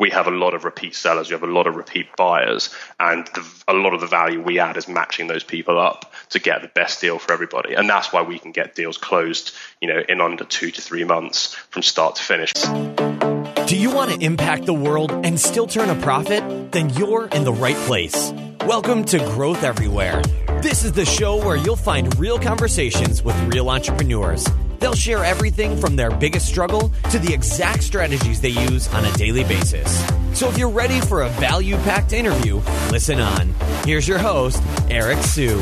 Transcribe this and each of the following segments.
we have a lot of repeat sellers, we have a lot of repeat buyers, and the, a lot of the value we add is matching those people up to get the best deal for everybody. And that's why we can get deals closed, you know, in under two to three months from start to finish. Do you want to impact the world and still turn a profit? Then you're in the right place. Welcome to Growth Everywhere. This is the show where you'll find real conversations with real entrepreneurs They'll share everything from their biggest struggle to the exact strategies they use on a daily basis. So if you're ready for a value packed interview, listen on. Here's your host, Eric Siu.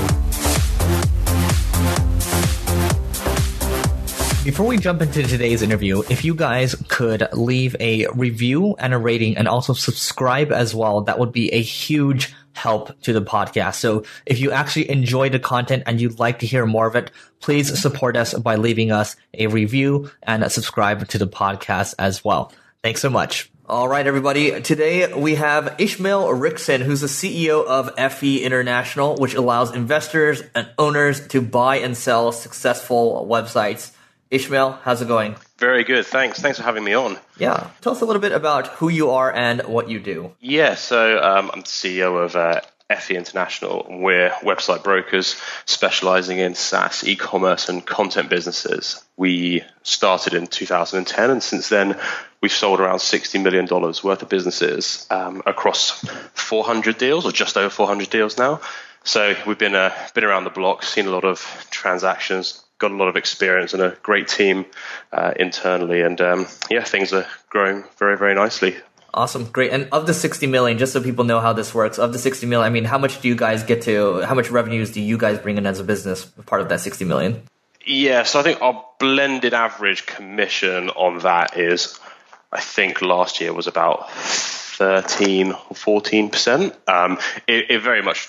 Before we jump into today's interview, if you guys could leave a review and a rating and also subscribe as well, that would be a huge help to the podcast. So if you actually enjoy the content and you'd like to hear more of it, please support us by leaving us a review and subscribe to the podcast as well. Thanks so much. All right, everybody. Today we have Ishmael Rickson, who's the CEO of FE International, which allows investors and owners to buy and sell successful websites. Ishmael, how's it going? Very good. Thanks. Thanks for having me on. Yeah. Tell us a little bit about who you are and what you do. Yeah. So um, I'm the CEO of uh, FE International. We're website brokers specializing in SaaS, e commerce, and content businesses. We started in 2010, and since then, we've sold around $60 million worth of businesses um, across 400 deals, or just over 400 deals now. So we've been uh, been around the block, seen a lot of transactions, got a lot of experience and a great team uh, internally, and um, yeah, things are growing very, very nicely. Awesome, great. And of the 60 million, just so people know how this works, of the 60 million, I mean, how much do you guys get to? How much revenues do you guys bring in as a business, part of that 60 million? Yeah, so I think our blended average commission on that is, I think last year was about 13 or 14 percent. Um, it, it very much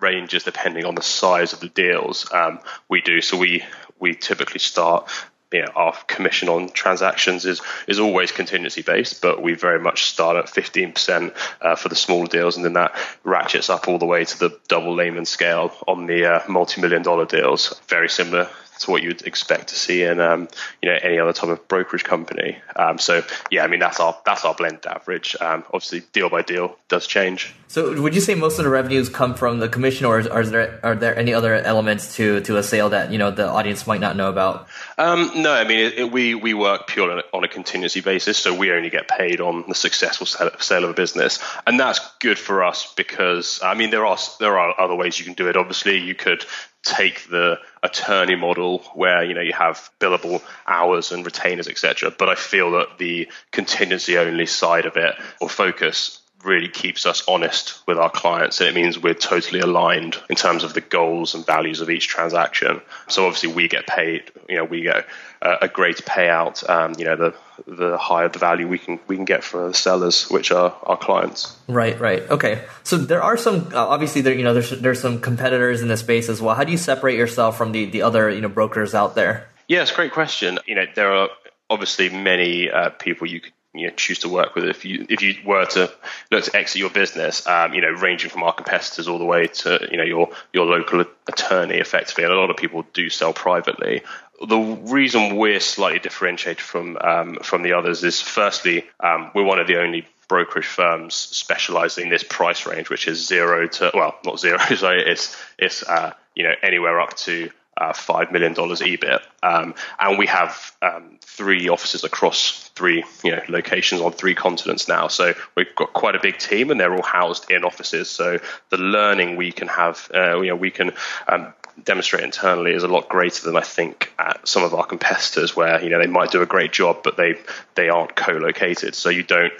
ranges depending on the size of the deals um, we do. So we we typically start you know, our commission on transactions is is always contingency based, but we very much start at 15% uh, for the smaller deals, and then that ratchets up all the way to the double Lehman scale on the uh, multi million dollar deals. Very similar to what you'd expect to see in um, you know any other type of brokerage company. Um, so yeah, I mean that's our that's our blended average. Um, obviously, deal by deal does change. So would you say most of the revenues come from the commission, or are there are there any other elements to to a sale that you know the audience might not know about? Um, no, I mean it, it, we we work purely on a contingency basis, so we only get paid on the successful sale of a business, and that's good for us because I mean there are there are other ways you can do it. Obviously, you could take the attorney model where you know you have billable hours and retainers etc but i feel that the contingency only side of it or focus really keeps us honest with our clients and it means we're totally aligned in terms of the goals and values of each transaction so obviously we get paid you know we get a, a great payout um, you know the the higher the value we can we can get for the sellers, which are our clients. Right, right. Okay. So there are some uh, obviously there you know there's there's some competitors in the space as well. How do you separate yourself from the the other you know brokers out there? Yes, great question. You know there are obviously many uh, people you could you know, choose to work with if you if you were to look to exit your business, um, you know, ranging from our competitors all the way to you know your your local attorney, effectively. And a lot of people do sell privately the reason we're slightly differentiated from um, from the others is firstly um, we're one of the only brokerage firms specializing in this price range, which is zero to well not zero, sorry, it's it's uh, you know anywhere up to uh, five million dollars EBIT, um, and we have um, three offices across three you know locations on three continents now. So we've got quite a big team, and they're all housed in offices. So the learning we can have, uh, you know, we can um, demonstrate internally is a lot greater than I think at some of our competitors, where you know they might do a great job, but they they aren't co-located, so you don't.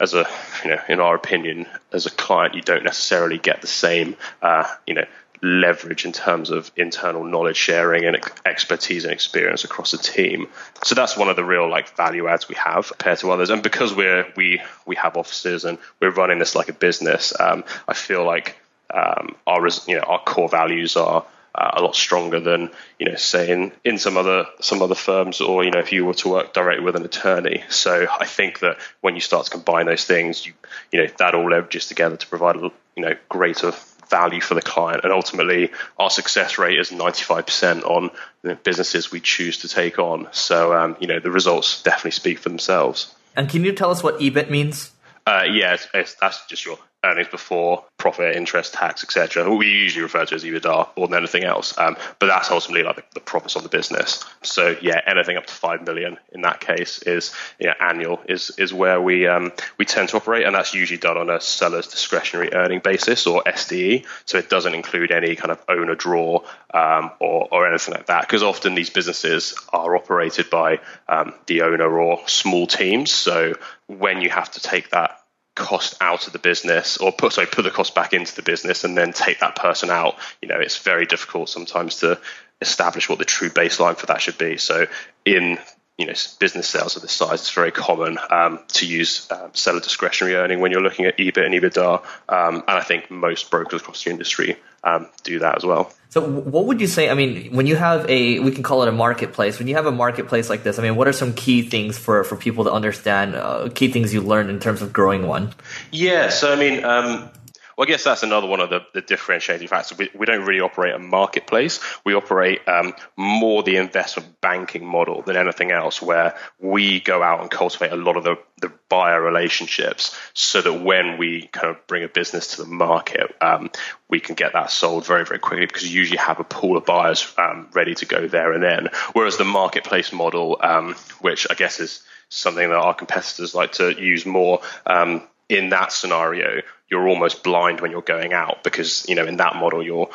As a, you know, in our opinion, as a client, you don't necessarily get the same, uh, you know, leverage in terms of internal knowledge sharing and expertise and experience across a team. So that's one of the real like value adds we have compared to others. And because we're we we have offices and we're running this like a business, um, I feel like um, our you know our core values are uh, a lot stronger than you know say in, some other some other firms or you know if you were to work directly with an attorney so i think that when you start to combine those things you you know that all leverages together to provide a you know greater value for the client. And ultimately our success rate is 95% on the businesses we choose to take on. So um, you know the results definitely speak for themselves. And can you tell us what ebit means? Uh, yeah, it's, it's, that's just your earnings before profit, interest, tax, etc. What We usually refer to as EBITDA more than anything else, um, but that's ultimately like the, the, profits on the business. So yeah, anything up to five million in that case is you know, annual is is where we um, we tend to operate, and that's usually done on a seller's discretionary earning basis or SDE. So it doesn't include any kind of owner draw um, or or anything like that, because often these businesses are operated by um, the owner or small teams. So when you have to take that cost out of the business or put sorry put the cost back into the business and then take that person out you know it's very difficult sometimes to establish what the true baseline for that should be. So in you know business sales of this size it's very common um, to use um, seller discretionary earning when you're looking at ebit and ebitda um, and i think most brokers across the industry um, do that as well so what would you say? I mean, when you have a, we can call it a marketplace. When you have a marketplace like this, I mean, what are some key things for, for people to understand? Uh, key things you learned in terms of growing one? Yeah. So I mean, um, well, I guess that's another one of the, the differentiating factors. We, we, don't really operate a marketplace. We operate um, more the investment banking model than anything else, where we go out and cultivate a lot of the, the buyer relationships so that when we kind of bring a business to the market, um, we can get that sold very, very quickly because you usually have a pool of buyers um, ready to go there and then. Whereas the marketplace model, um, which I guess is something that our competitors like to use more, um, in that scenario, you're almost blind when you're going out because you know in that model you're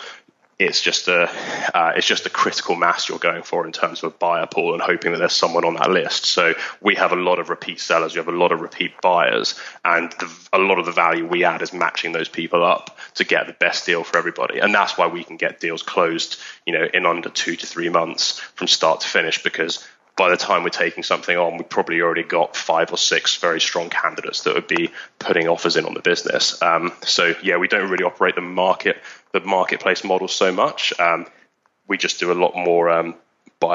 it's just a uh, it's just a critical mass you're going for in terms of a buyer pool and hoping that there's someone on that list. So we have a lot of repeat sellers, we have a lot of repeat buyers, and the, a lot of the value we add is matching those people up to get the best deal for everybody. And that's why we can get deals closed, you know, in under two to three months from start to finish because by the time we're taking something on, we've probably already got five or six very strong candidates that would be putting offers in on the business. Um, so yeah, we don't really operate the market, the marketplace model so much. Um, we just do a lot more um,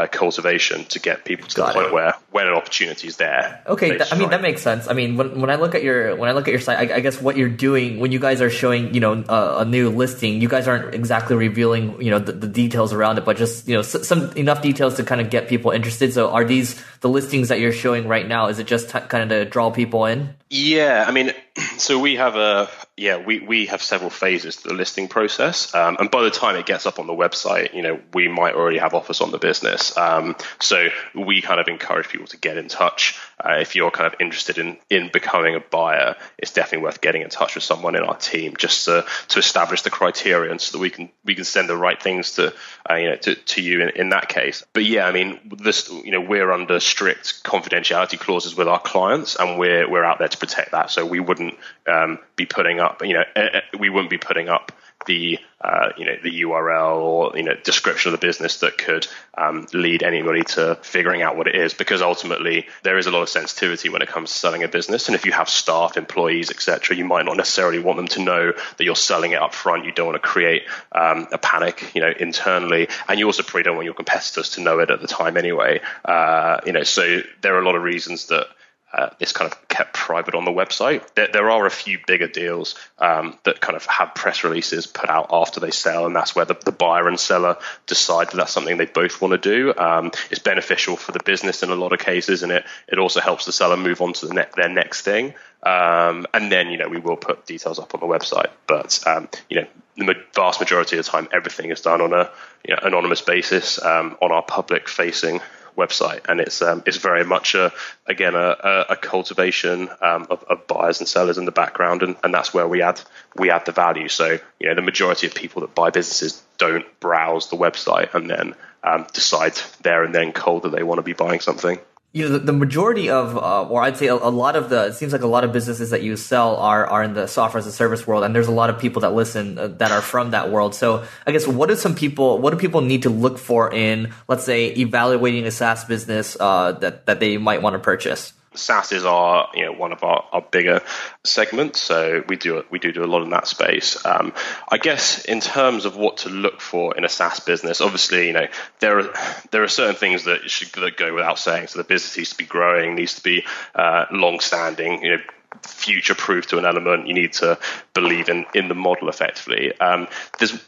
cultivation to get people to Got the point it. where when an opportunity is there. Okay, th- I mean that makes sense. I mean when, when I look at your when I look at your site, I, I guess what you're doing when you guys are showing you know uh, a new listing, you guys aren't exactly revealing you know the, the details around it, but just you know s- some enough details to kind of get people interested. So are these the listings that you're showing right now? Is it just t- kind of to draw people in? Yeah, I mean, so we have a yeah we, we have several phases to the listing process, um, and by the time it gets up on the website, you know we might already have offers on the business. Um, so we kind of encourage people to get in touch uh, if you're kind of interested in in becoming a buyer. It's definitely worth getting in touch with someone in our team just to to establish the criteria, so that we can we can send the right things to uh, you know to, to you in, in that case. But yeah, I mean this you know we're under strict confidentiality clauses with our clients, and we're we're out there to protect that. So we wouldn't um, be putting up, you know, uh, we wouldn't be putting up the uh, you know the URL or you know description of the business that could um, lead anybody to figuring out what it is because ultimately there is a lot of sensitivity when it comes to selling a business. And if you have staff employees etc you might not necessarily want them to know that you're selling it up front you don't want to create um, a panic you know internally. And you also probably don't want your competitors to know it at the time anyway. Uh, you know so there are a lot of reasons that uh, it's kind of kept private on the website. There, there are a few bigger deals um, that kind of have press releases put out after they sell, and that's where the, the buyer and seller decide that that's something they both want to do. Um, it's beneficial for the business in a lot of cases, and it it also helps the seller move on to the ne- their next thing. Um, and then you know we will put details up on the website, but um, you know the vast majority of the time everything is done on a you know, anonymous basis um, on our public facing website, and it's um, it's very much a again a, a cultivation um, of, of, buyers and sellers in the background, and, and that's where we add we add the value. So you know the majority of people that buy businesses don't browse the website and then um, decide there and then cold that they want to be buying something you know, the, the majority of, uh, or I'd say a, a, lot of the, it seems like a lot of businesses that you sell are, are in the software as a service world. And there's a lot of people that listen uh, that are from that world. So I guess what do some people, what do people need to look for in, let's say, evaluating a SaaS business, uh, that, that they might want to purchase? SaaS is our you know one of our, our bigger segments, so we do we do do a lot in that space. Um, I guess in terms of what to look for in a SaaS business, obviously you know there are there are certain things that should that go without saying. So the business needs to be growing, needs to be uh, long standing. You know, future proof to an element. You need to believe in in the model effectively. Um, there's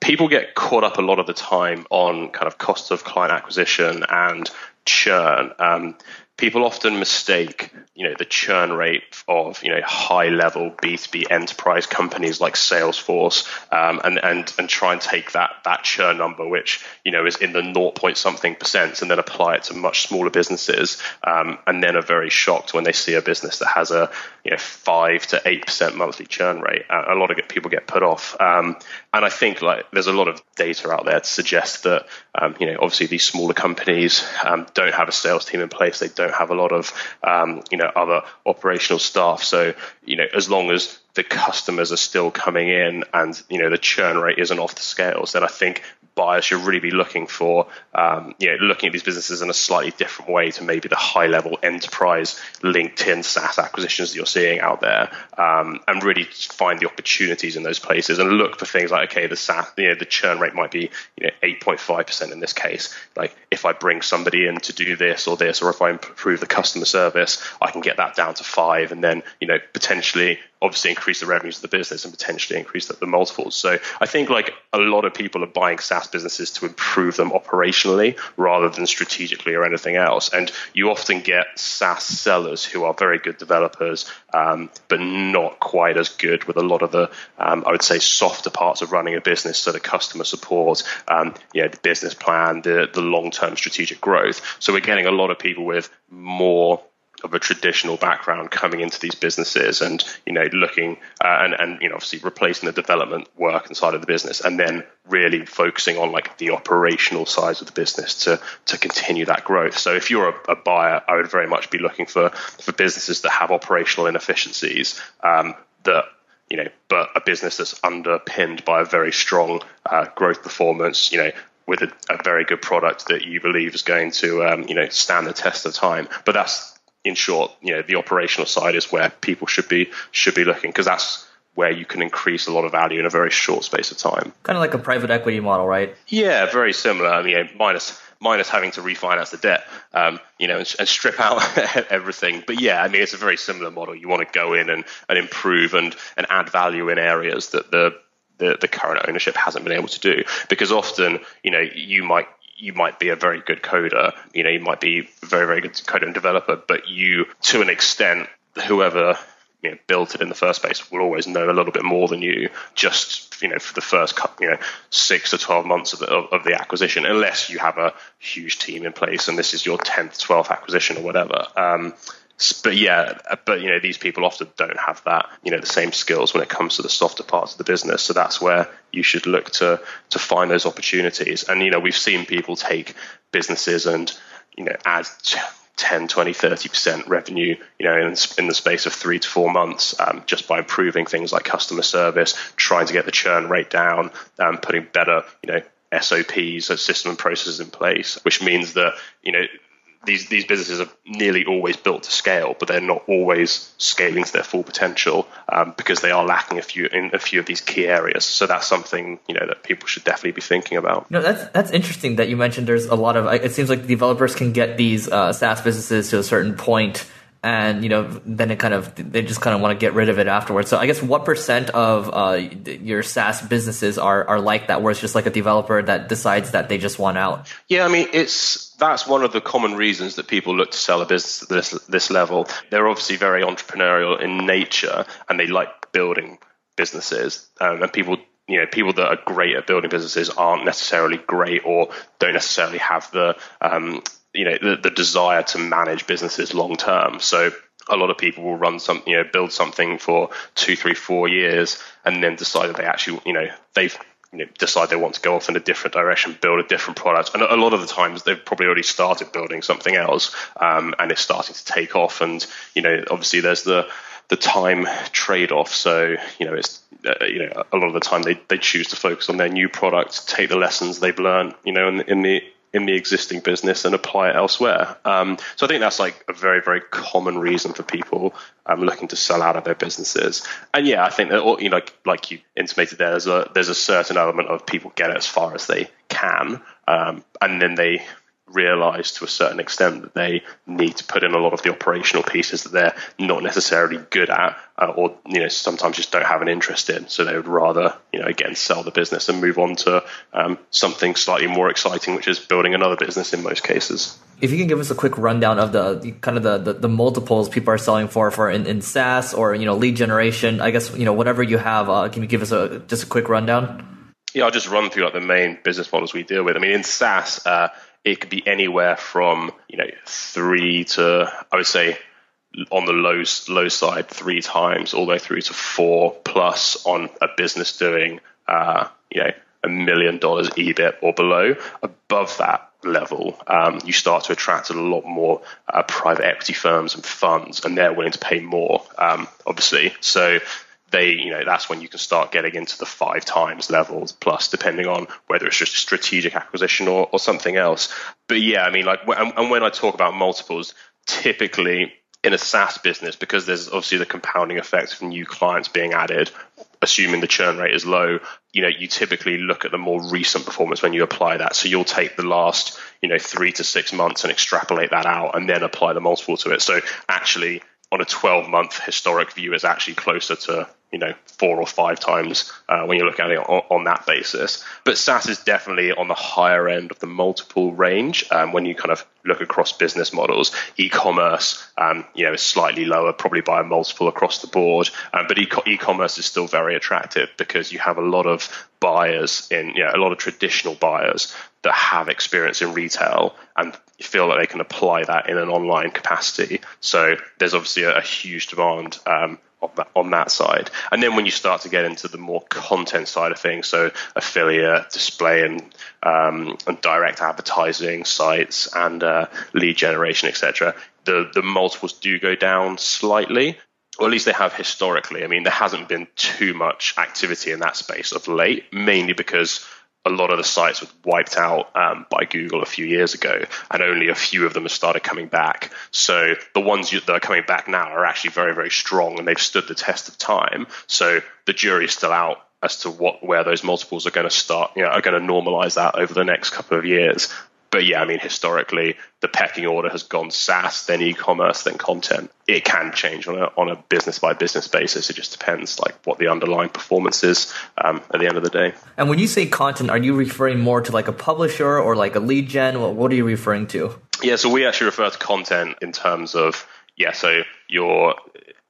people get caught up a lot of the time on kind of costs of client acquisition and churn. Um, people often mistake, you know, the churn rate of, you know, high level B2B enterprise companies like Salesforce, um, and, and, and try and take that, that churn number, which, you know, is in the 0. point something percent and then apply it to much smaller businesses. Um, and then are very shocked when they see a business that has a, you know, five to 8% monthly churn rate. A lot of people get put off. Um, and I think like there's a lot of data out there to suggest that, um, you know, obviously these smaller companies um, don't have a sales team in place. They don't have a lot of um, you know other operational staff. So you know as long as the customers are still coming in and you know the churn rate isn't off the scales, then I think buyers should really be looking for, um, you know, looking at these businesses in a slightly different way to maybe the high level enterprise LinkedIn SaaS acquisitions that you're seeing out there, um, and really find the opportunities in those places and look for things like, okay, the SaaS, you know, the churn rate might be, you know, 8.5% in this case. Like if I bring somebody in to do this or this, or if I improve the customer service, I can get that down to five, and then, you know, potentially obviously increase the revenues of the business and potentially increase the, the, multiples. So I think like a lot of people are buying SaaS businesses to improve them operationally rather than strategically or anything else. And you often get SaaS sellers who are very good developers, um, but not quite as good with a lot of the, um, I would say, softer parts of running a business. So the customer support, um, you know, the business plan, the, the long-term strategic growth. So we're getting a lot of people with more of a traditional background coming into these businesses and you know looking uh, and and you know obviously replacing the development work inside of the business and then really focusing on like the operational sides of the business to to continue that growth. So if you're a, a buyer i would very much be looking for for businesses that have operational inefficiencies um, that you know but a business that's underpinned by a very strong uh, growth performance you know with a, a, very good product that you believe is going to um, you know stand the test of time. But that's in short, you know, the operational side is where people should be should be looking because that's where you can increase a lot of value in a very short space of time. Kind of like a private equity model, right? Yeah, very similar. I mean, minus minus having to refinance the debt, um, you know, and, and, strip out everything. But yeah, I mean, it's a very similar model. You want to go in and, and improve and, and add value in areas that the, the the current ownership hasn't been able to do. Because often, you know, you might you might be a very good coder, you know, you might be a very, very good coder and developer, but you, to an extent, whoever you know, built it in the first place will always know a little bit more than you just you know for the first you know six to 12 months of the, of the acquisition unless you have a huge team in place and this is your 10th 12th acquisition or whatever. Um, but yeah, but you know these people often don't have that you know the same skills when it comes to the softer parts of the business. So that's where you should look to to find those opportunities. And you know we've seen people take businesses and you know add 10, 20, 30% revenue, you know, in, in the space of three to four months, um, just by improving things like customer service, trying to get the churn rate down, um, putting better, you know, SOPs, so system and processes in place, which means that, you know, these these businesses are nearly always built to scale, but they're not always scaling to their full potential um, because they are lacking a few in a few of these key areas. So that's something you know that people should definitely be thinking about. No, that's that's interesting that you mentioned. There's a lot of. It seems like developers can get these uh, SaaS businesses to a certain point and you know then it kind of they just kind of want to get rid of it afterwards so i guess what percent of uh, your saas businesses are are like that where it's just like a developer that decides that they just want out yeah i mean it's that's one of the common reasons that people look to sell a business at this this level they're obviously very entrepreneurial in nature and they like building businesses um, and people you know people that are great at building businesses aren't necessarily great or don't necessarily have the um, you know the, the desire to manage businesses long term. So a lot of people will run some, you know, build something for two, three, four years, and then decide that they actually, you know, they've you know, decide they want to go off in a different direction, build a different product. And a lot of the times they've probably already started building something else, um, and it's starting to take off. And you know, obviously there's the the time trade off. So you know, it's uh, you know, a lot of the time they they choose to focus on their new product, take the lessons they've learned, you know, in, in the in the existing business and apply it elsewhere. Um, so I think that's like a very, very common reason for people um, looking to sell out of their businesses. And yeah, I think that you know, like, like you intimated there, there's a there's a certain element of people get it as far as they can, um, and then they realize to a certain extent that they need to put in a lot of the operational pieces that they're not necessarily good at uh, or you know sometimes just don't have an interest in. So they would rather you know again sell the business and move on to um, something slightly more exciting which is building another business in most cases. If you can give us a quick rundown of the, kind of the, the, the, multiples people are selling for for in, in SaaS or you know lead generation I guess you know whatever you have uh, can you give us a just a quick rundown? Yeah, I'll just run through like the main business models we deal with. I mean, in SaaS, uh, it could be anywhere from you know three to I would say on the low low side three times all the way through to four plus on a business doing uh, you know a million dollars EBIT or below. Above that level, um, you start to attract a lot more uh, private equity firms and funds, and they're willing to pay more, um, obviously. So they, you know, that's when you can start getting into the five times levels plus, depending on whether it's just a strategic acquisition or, or something else. But yeah, I mean, like, and when I talk about multiples, typically in a SaaS business, because there's obviously the compounding effect of new clients being added, assuming the churn rate is low, you know, you typically look at the more recent performance when you apply that. So you'll take the last, you know, three to six months and extrapolate that out and then apply the multiple to it. So actually, on a 12 month historic view, is actually closer to you know four or five times uh, when you look at it on, on, that basis. But SaaS is definitely on the higher end of the multiple range um, when you kind of look across business models. E-commerce, um, you know, is slightly lower, probably by a multiple across the board. Um, but e- commerce is still very attractive because you have a lot of buyers in, you know, a lot of traditional buyers that have experience in retail and feel that they can apply that in an online capacity. So there's obviously a, a huge demand um, that, on that side. And then when you start to get into the more content side of things, so affiliate, display, and um, and direct advertising sites and uh, lead generation, etc., the the multiples do go down slightly. Or at least they have historically. I mean, there hasn't been too much activity in that space of late, mainly because a lot of the sites were wiped out um, by Google a few years ago, and only a few of them have started coming back. So the ones that are coming back now are actually very, very strong, and they've stood the test of time. So the jury is still out as to what where those multiples are going to start, you know, are going to normalize that over the next couple of years but yeah, I mean, historically, the pecking order has gone SaaS, then e-commerce, then content. It can change on a on a business by business basis. It just depends, like what the underlying performance is um, at the end of the day. And when you say content, are you referring more to like a publisher or like a lead gen? What are you referring to? Yeah, so we actually refer to content in terms of yeah, so your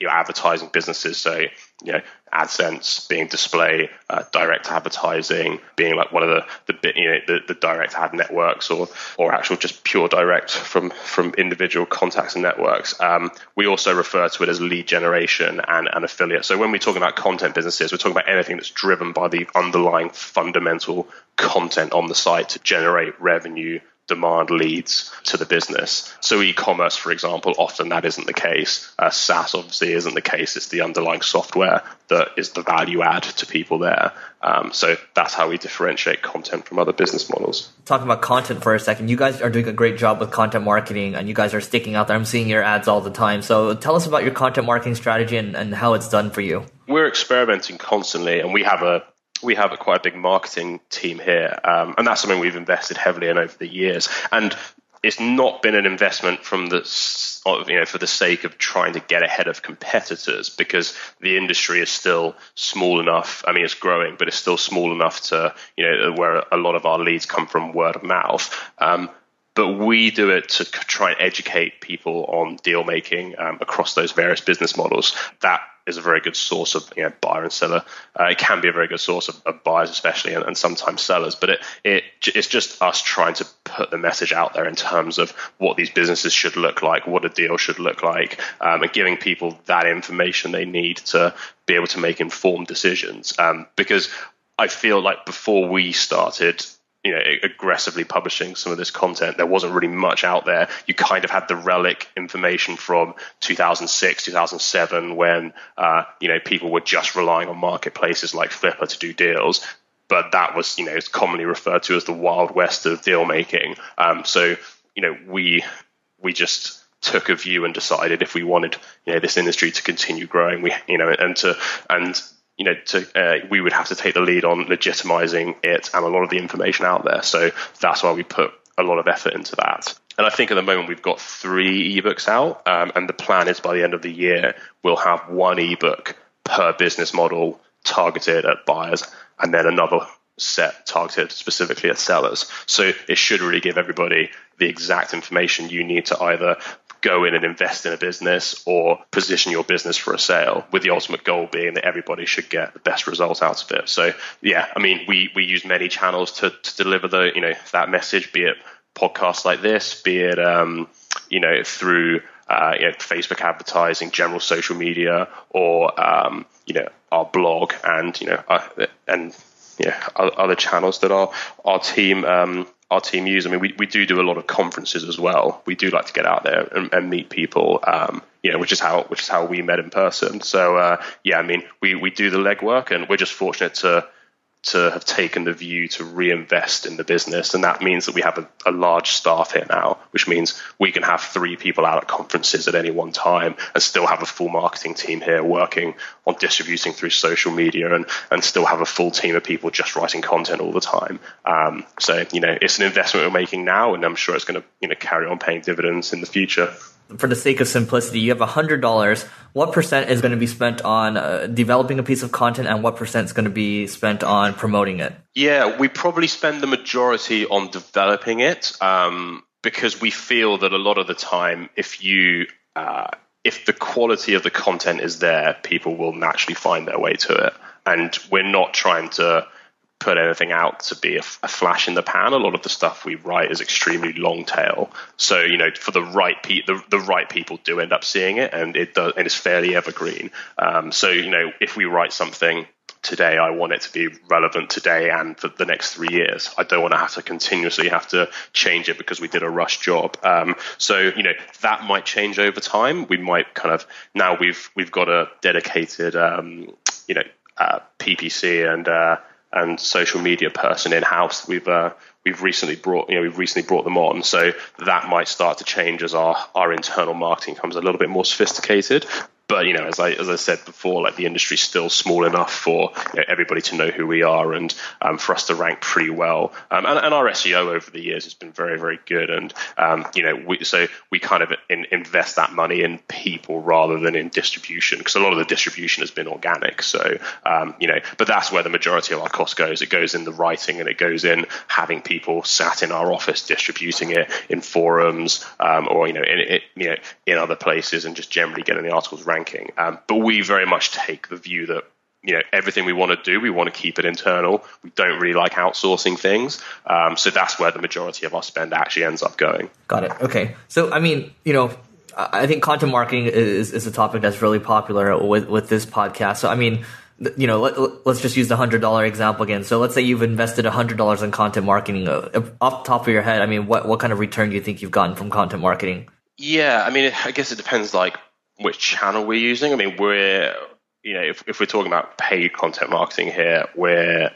your advertising businesses. So you know, AdSense being display, uh, direct advertising being like one of the the you know the, the direct ad networks or or actual just pure direct from from individual contacts and networks. Um, we also refer to it as lead generation and, and affiliate. So when we're talking about content businesses, we're talking about anything that's driven by the underlying fundamental content on the site to generate revenue demand leads to the business. So e-commerce, for example, often that isn't the case. Uh, SaaS obviously isn't the case. It's the underlying software that is the value add to people there. Um, so that's how we differentiate content from other business models. Talking about content for a second, you guys are doing a great job with content marketing and you guys are sticking out there. I'm seeing your ads all the time. So tell us about your content marketing strategy and, and how it's done for you. We're experimenting constantly and we have a we have a quite a big marketing team here, um, and that's something we've invested heavily in over the years. And it's not been an investment from the you know for the sake of trying to get ahead of competitors because the industry is still small enough. I mean, it's growing, but it's still small enough to you know where a lot of our leads come from word of mouth. Um, but we do it to try and educate people on deal making um, across those various business models. That is a very good source of you know, buyer and seller. Uh, it can be a very good source of, of buyers, especially, and, and, sometimes sellers. But it, it it's just us trying to put the message out there in terms of what these businesses should look like, what a deal should look like, um, and giving people that information they need to be able to make informed decisions. Um, because I feel like before we started, you know aggressively publishing some of this content. There wasn't really much out there. You kind of had the relic information from 2006 2007 when uh, you know people were just relying on marketplaces like Flippa to do deals. But that was you know it's commonly referred to as the wild west of deal making. Um, so you know we we just took a view and decided if we wanted you know this industry to continue growing we you know and to and you know, to, uh, we would have to take the lead on legitimizing it and a lot of the information out there. So that's why we put a lot of effort into that. And I think at the moment we've got three ebooks out, um, and the plan is by the end of the year we'll have one ebook per business model targeted at buyers, and then another set targeted specifically at sellers. So it should really give everybody the exact information you need to either go in and invest in a business or position your business for a sale with the ultimate goal being that everybody should get the best result out of it. So yeah, I mean, we, we use many channels to, to deliver the, you know, that message, be it podcasts like this, be it, um, you know, through, uh, you know, Facebook advertising, general social media, or, um, you know, our blog and, you know, uh, and, yeah, other channels that our, our team, um, our team use. I mean, we, we do do a lot of conferences as well. We do like to get out there and, and meet people, um, you know, which is how which is how we met in person. So uh, yeah, I mean, we we do the legwork, and we're just fortunate to to have taken the view to reinvest in the business. And that means that we have a, a, large staff here now, which means we can have three people out at conferences at any one time and still have a full marketing team here working on distributing through social media and, and still have a full team of people just writing content all the time. Um, so, you know, it's an investment we're making now, and I'm sure it's going to, you know, carry on paying dividends in the future for the sake of simplicity, you have $100. What percent is going to be spent on uh, developing a piece of content and what percent is going to be spent on promoting it? Yeah, we probably spend the majority on developing it um, because we feel that a lot of the time, if you uh, if the quality of the content is there, people will naturally find their way to it. And we're not trying to put anything out to be a, a, flash in the pan. A lot of the stuff we write is extremely long tail. So you know, for the right pe- the, the right people do end up seeing it, and it does, and it's fairly evergreen. Um, so you know, if we write something today, I want it to be relevant today and for the next three years. I don't want to have to continuously have to change it because we did a rush job. Um, so you know, that might change over time. We might kind of now we've we've got a dedicated um, you know uh, PPC and uh, and social media person in house. We've uh, we've recently brought you know we've recently brought them on, so that might start to change as our our internal marketing becomes a little bit more sophisticated. But you know, as I as I said before, like the industry's still small enough for you know, everybody to know who we are and um, for us to rank pretty well. Um, and, and, our SEO over the years has been very very good. And um, you know, we, so we kind of in, invest that money in people rather than in distribution because a lot of the distribution has been organic. So um, you know, but that's where the majority of our cost goes. It goes in the writing and it goes in having people sat in our office distributing it in forums um, or you know in, you know in other places and just generally getting the articles ranked ranking. Um, but we very much take the view that you know everything we want to do, we want to keep it internal. We don't really like outsourcing things, um, so that's where the majority of our spend actually ends up going. Got it. Okay, so I mean, you know, I think content marketing is is a topic that's really popular with with this podcast. So I mean. You know, let, us just use the hundred dollar example again. So let's say you've invested hundred dollars in content marketing. Uh, off the top of your head, I mean, what what kind of return do you think you've gotten from content marketing? Yeah, I mean, I guess it depends. Like which channel we're using. I mean, we're you know if, if we're talking about paid content marketing here, we're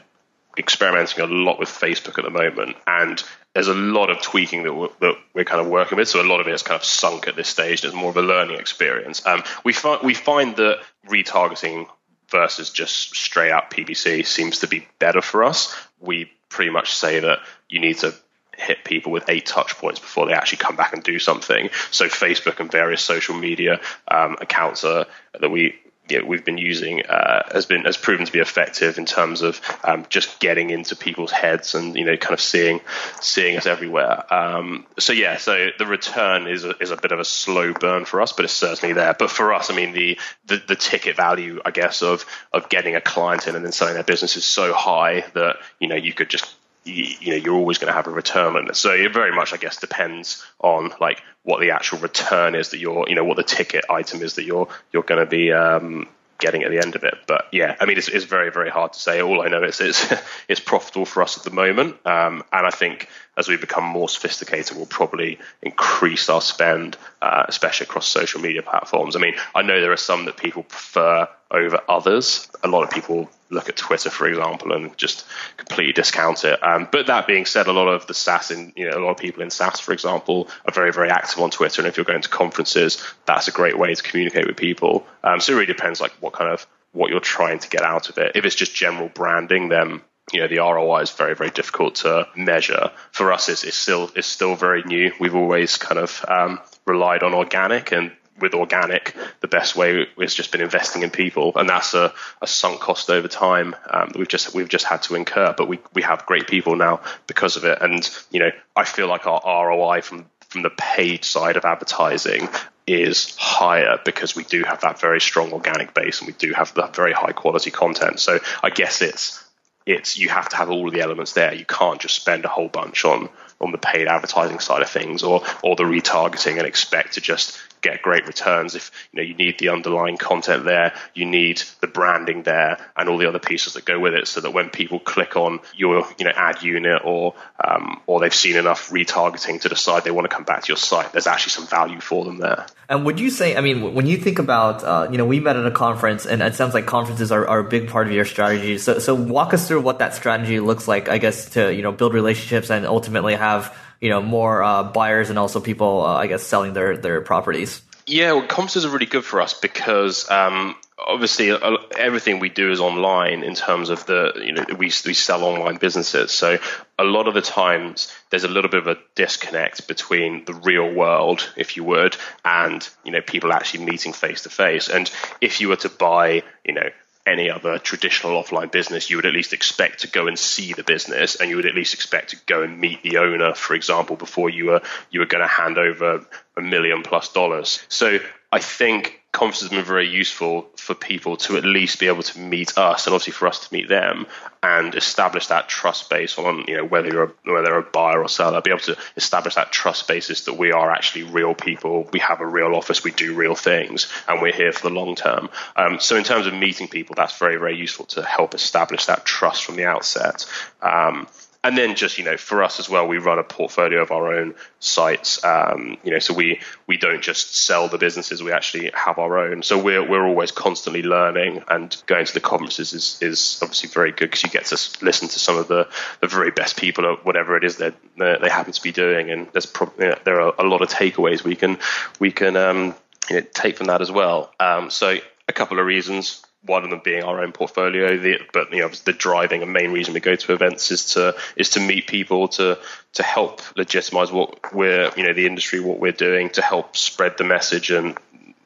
experimenting a lot with Facebook at the moment, and there's a lot of tweaking that we're, that we're kind of working with. So a lot of it is kind of sunk at this stage. It's more of a learning experience. Um, we find we find that retargeting versus just straight out PPC seems to be better for us. We pretty much say that you need to hit people with eight touch points before they actually come back and do something. So Facebook and various social media um, accounts are, that we you know, we've been using uh, has been has proven to be effective in terms of um, just getting into people's heads and you know kind of seeing seeing us everywhere. Um, so yeah, so the return is a, is a bit of a slow burn for us, but it's certainly there. But for us, I mean the, the the ticket value, I guess, of of getting a client in and then selling their business is so high that you know you could just you, know you're always going to have a return on it. So it very much, I guess, depends on like what the actual return is that you're, you know, what the ticket item is that you're you're going to be um, getting at the end of it. But yeah, I mean, it's, it's very very hard to say. All I know is it's it's profitable for us at the moment, um, and I think as we become more sophisticated, we'll probably increase our spend, uh, especially across social media platforms. I mean, I know there are some that people prefer over others. A lot of people look at Twitter, for example, and just completely discount it. Um, but that being said, a lot of the SaaS, in you know, a lot of people in SaaS, for example, are very, very active on Twitter. And if you're going to conferences, that's a great way to communicate with people. Um, so it really depends, like what kind of what you're trying to get out of it. If it's just general branding, then you know the ROI is very very difficult to measure. For us, it's, it's still it's still very new. We've always kind of um, relied on organic, and with organic, the best way has just been investing in people, and that's a, a sunk cost over time um, that we've just we've just had to incur. But we we have great people now because of it, and you know I feel like our ROI from from the paid side of advertising is higher because we do have that very strong organic base and we do have that very high quality content. So I guess it's it's you have to have all of the elements there. You can't just spend a whole bunch on on the paid advertising side of things or or the retargeting and expect to just get great returns. If you know you need the underlying content there you need the branding there and all the other pieces that go with it so that when people click on your you know ad unit or um, or they've seen enough retargeting to decide they want to come back to your site there's actually some value for them there. And would you say i mean when you think about uh, you know we met at a conference and it sounds like conferences are, are a big part of your strategy. So so walk us through what that strategy looks like i guess to you know build relationships and ultimately have you know more uh, buyers and also people, uh, I guess, selling their their properties. Yeah, well, conferences are really good for us because um, obviously uh, everything we do is online in terms of the you know we we sell online businesses. So a lot of the times there's a little bit of a disconnect between the real world, if you would, and you know people actually meeting face to face. And if you were to buy you know any other traditional offline business, you would at least expect to go and see the business, and you would at least expect to go and meet the owner, for example, before you were you were going to hand over a million plus dollars. So I think conferences have been very useful for people to at least be able to meet us and obviously for us to meet them and establish that trust base on you know whether you're a, whether a buyer or seller be able to establish that trust basis that we are actually real people. We have a real office. We do real things and we're here for the long term. Um, so in terms of meeting people that's very very useful to help establish that trust from the outset. Um, and then just you know for us as well we run a portfolio of our own sites um, you know so we we don't just sell the businesses we actually have our own. So we're we're always constantly learning and going to the conferences is is obviously very good because you get to listen to some of the the very best people at whatever it is that they happen to be doing. And there's pro- you know, there are a lot of takeaways we can we can um, you know, take from that as well. Um, so a couple of reasons one of them being our own portfolio. The, but you know, the driving and main reason we go to events is to is to meet people, to to help legitimize what we're you know the industry, what we're doing, to help spread the message and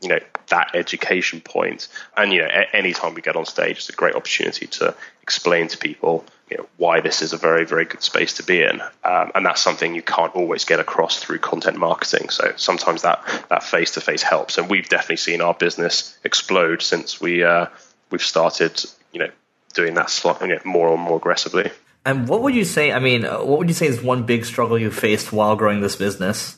you know that education point. And you know, any time we get on stage, it's a great opportunity to explain to people you know, why this is a very very good space to be in. Um, and that's something you can't always get across through content marketing. So sometimes that that face to face helps. And we've definitely seen our business explode since we. Uh, we've started, you know, doing that you know, more and more aggressively. And what would you say? I mean, what would you say is one big struggle you faced while growing this business?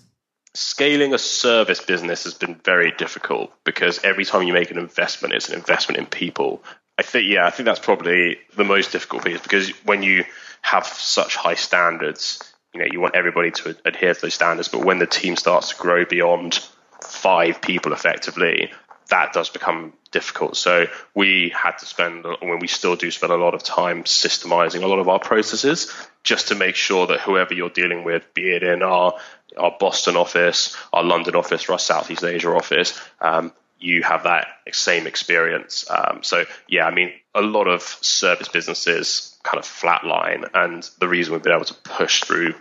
Scaling a service business has been very difficult because every time you make an investment, it's an investment in people. I think, yeah, I think that's probably the most difficult piece because when you have such high standards, you know, you want everybody to adhere to those standards. But when the team starts to grow beyond five people effectively, that does become difficult. So we had to spend, when we still do spend a lot of time systemizing a lot of our processes just to make sure that whoever you're dealing with, be it in our, our Boston office, our London office, or our Southeast Asia office, um, you have that same experience. Um, so yeah, I mean, a lot of service businesses kind of flatline, and the reason we've been able to push through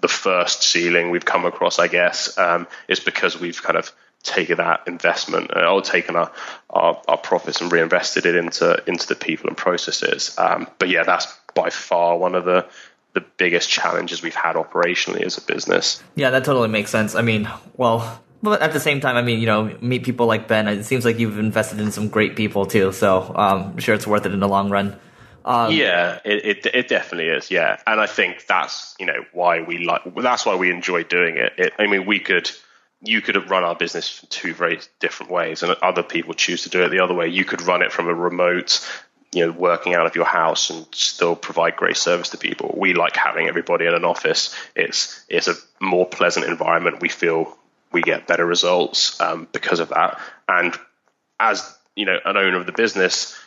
the first ceiling we've come across, I guess, um, is because we've kind of taken that investment uh, or taken our, our, our, profits and reinvested it into into the people and processes. Um, but yeah, that's by far one of the the biggest challenges we've had operationally as a business. Yeah, that totally makes sense. I mean, well, but at the same time, I mean, you know, meet people like Ben. It seems like you've invested in some great people too. So um, I'm sure it's worth it in the long run. Um, yeah, it, it, it definitely is. Yeah, and I think that's you know why we like that's why we enjoy doing it. it I mean, we could you could have run our business two very different ways, and other people choose to do it the other way. You could run it from a remote, you know, working out of your house and still provide great service to people. We like having everybody in an office. It's it's a more pleasant environment. We feel we get better results um, because of that. And as you know, an owner of the business,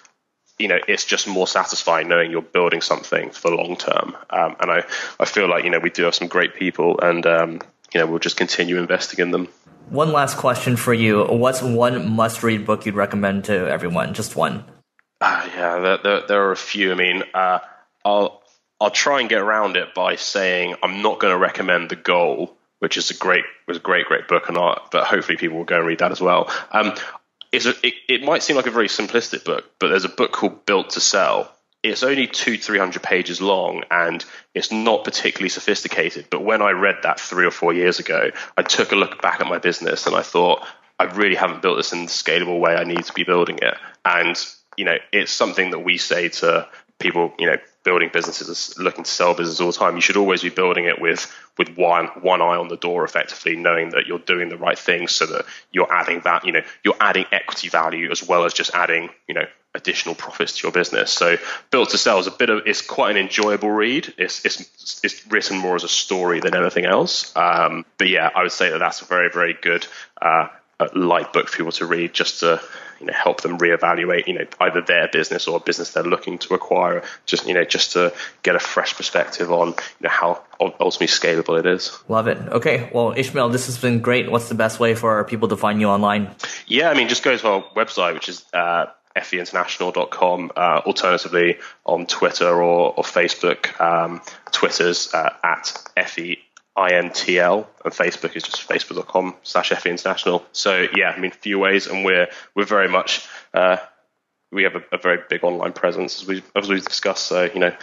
you know, it's just more satisfying knowing you're building something for the long term. Um, and I, I feel like, you know, we do have some great people and, um, you know, we'll just continue investing in them. One last question for you. What's one must read book you'd recommend to everyone? Just one. Uh, yeah, there, there, there, are a few. I mean, uh, I'll I'll try and get around it by saying I'm not going to recommend the goal, which is a great was a great great book and art, but hopefully people will go and read that as well. Um, it's a, it, it might seem like a very simplistic book, but there's a book called Built to Sell. It's only two three hundred pages long, and it's not particularly sophisticated. But when I read that three or four years ago, I took a look back at my business and I thought I really haven't built this in the scalable way I need to be building it. And you know, it's something that we say to people, you know, building businesses, looking to sell business all the time, you should always be building it with with one one eye on the door, effectively, knowing that you're doing the right thing, so that you're adding that, you know, you're adding equity value as well as just adding, you know, additional profits to your business. So, built to sell is a bit of it's quite an enjoyable read. It's it's it's written more as a story than anything else. Um, but yeah, I would say that that's a very very good uh, light book for people to read, just to you know help them reevaluate you know either their business or a business they're looking to acquire just you know just to get a fresh perspective on you know how ultimately scalable it is. Love it. Okay well ismael this has been great. What's the best way for people to find you online? Yeah i mean just go to our website which is uh, feinternational.com, uh, alternatively on Twitter or, or Facebook. Um, Twitter's uh, at FE INTL, and Facebook is just facebook.com slash FE International. So yeah, I mean, few ways, and we're we're very much uh, we have a, a, very big online presence as we as we've discussed. So you know,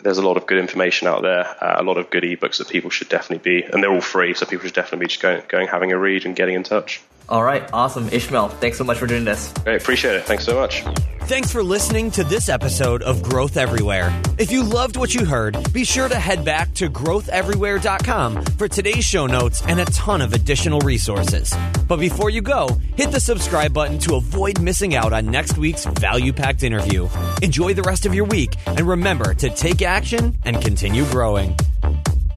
there's a lot of good information out there, uh, a lot of good ebooks that people should definitely be, and they're all free, so people should definitely be just going going having a read and getting in touch. All right, awesome, Ismael. Thanks so much for doing this. Great, appreciate it. Thanks so much. Thanks for listening to this episode of Growth Everywhere. If you loved what you heard, be sure to head back to growtheverywhere.com for today's show notes and a ton of additional resources. But before you go, hit the subscribe button to avoid missing out on next week's value packed interview. Enjoy the rest of your week and remember to take action and continue growing.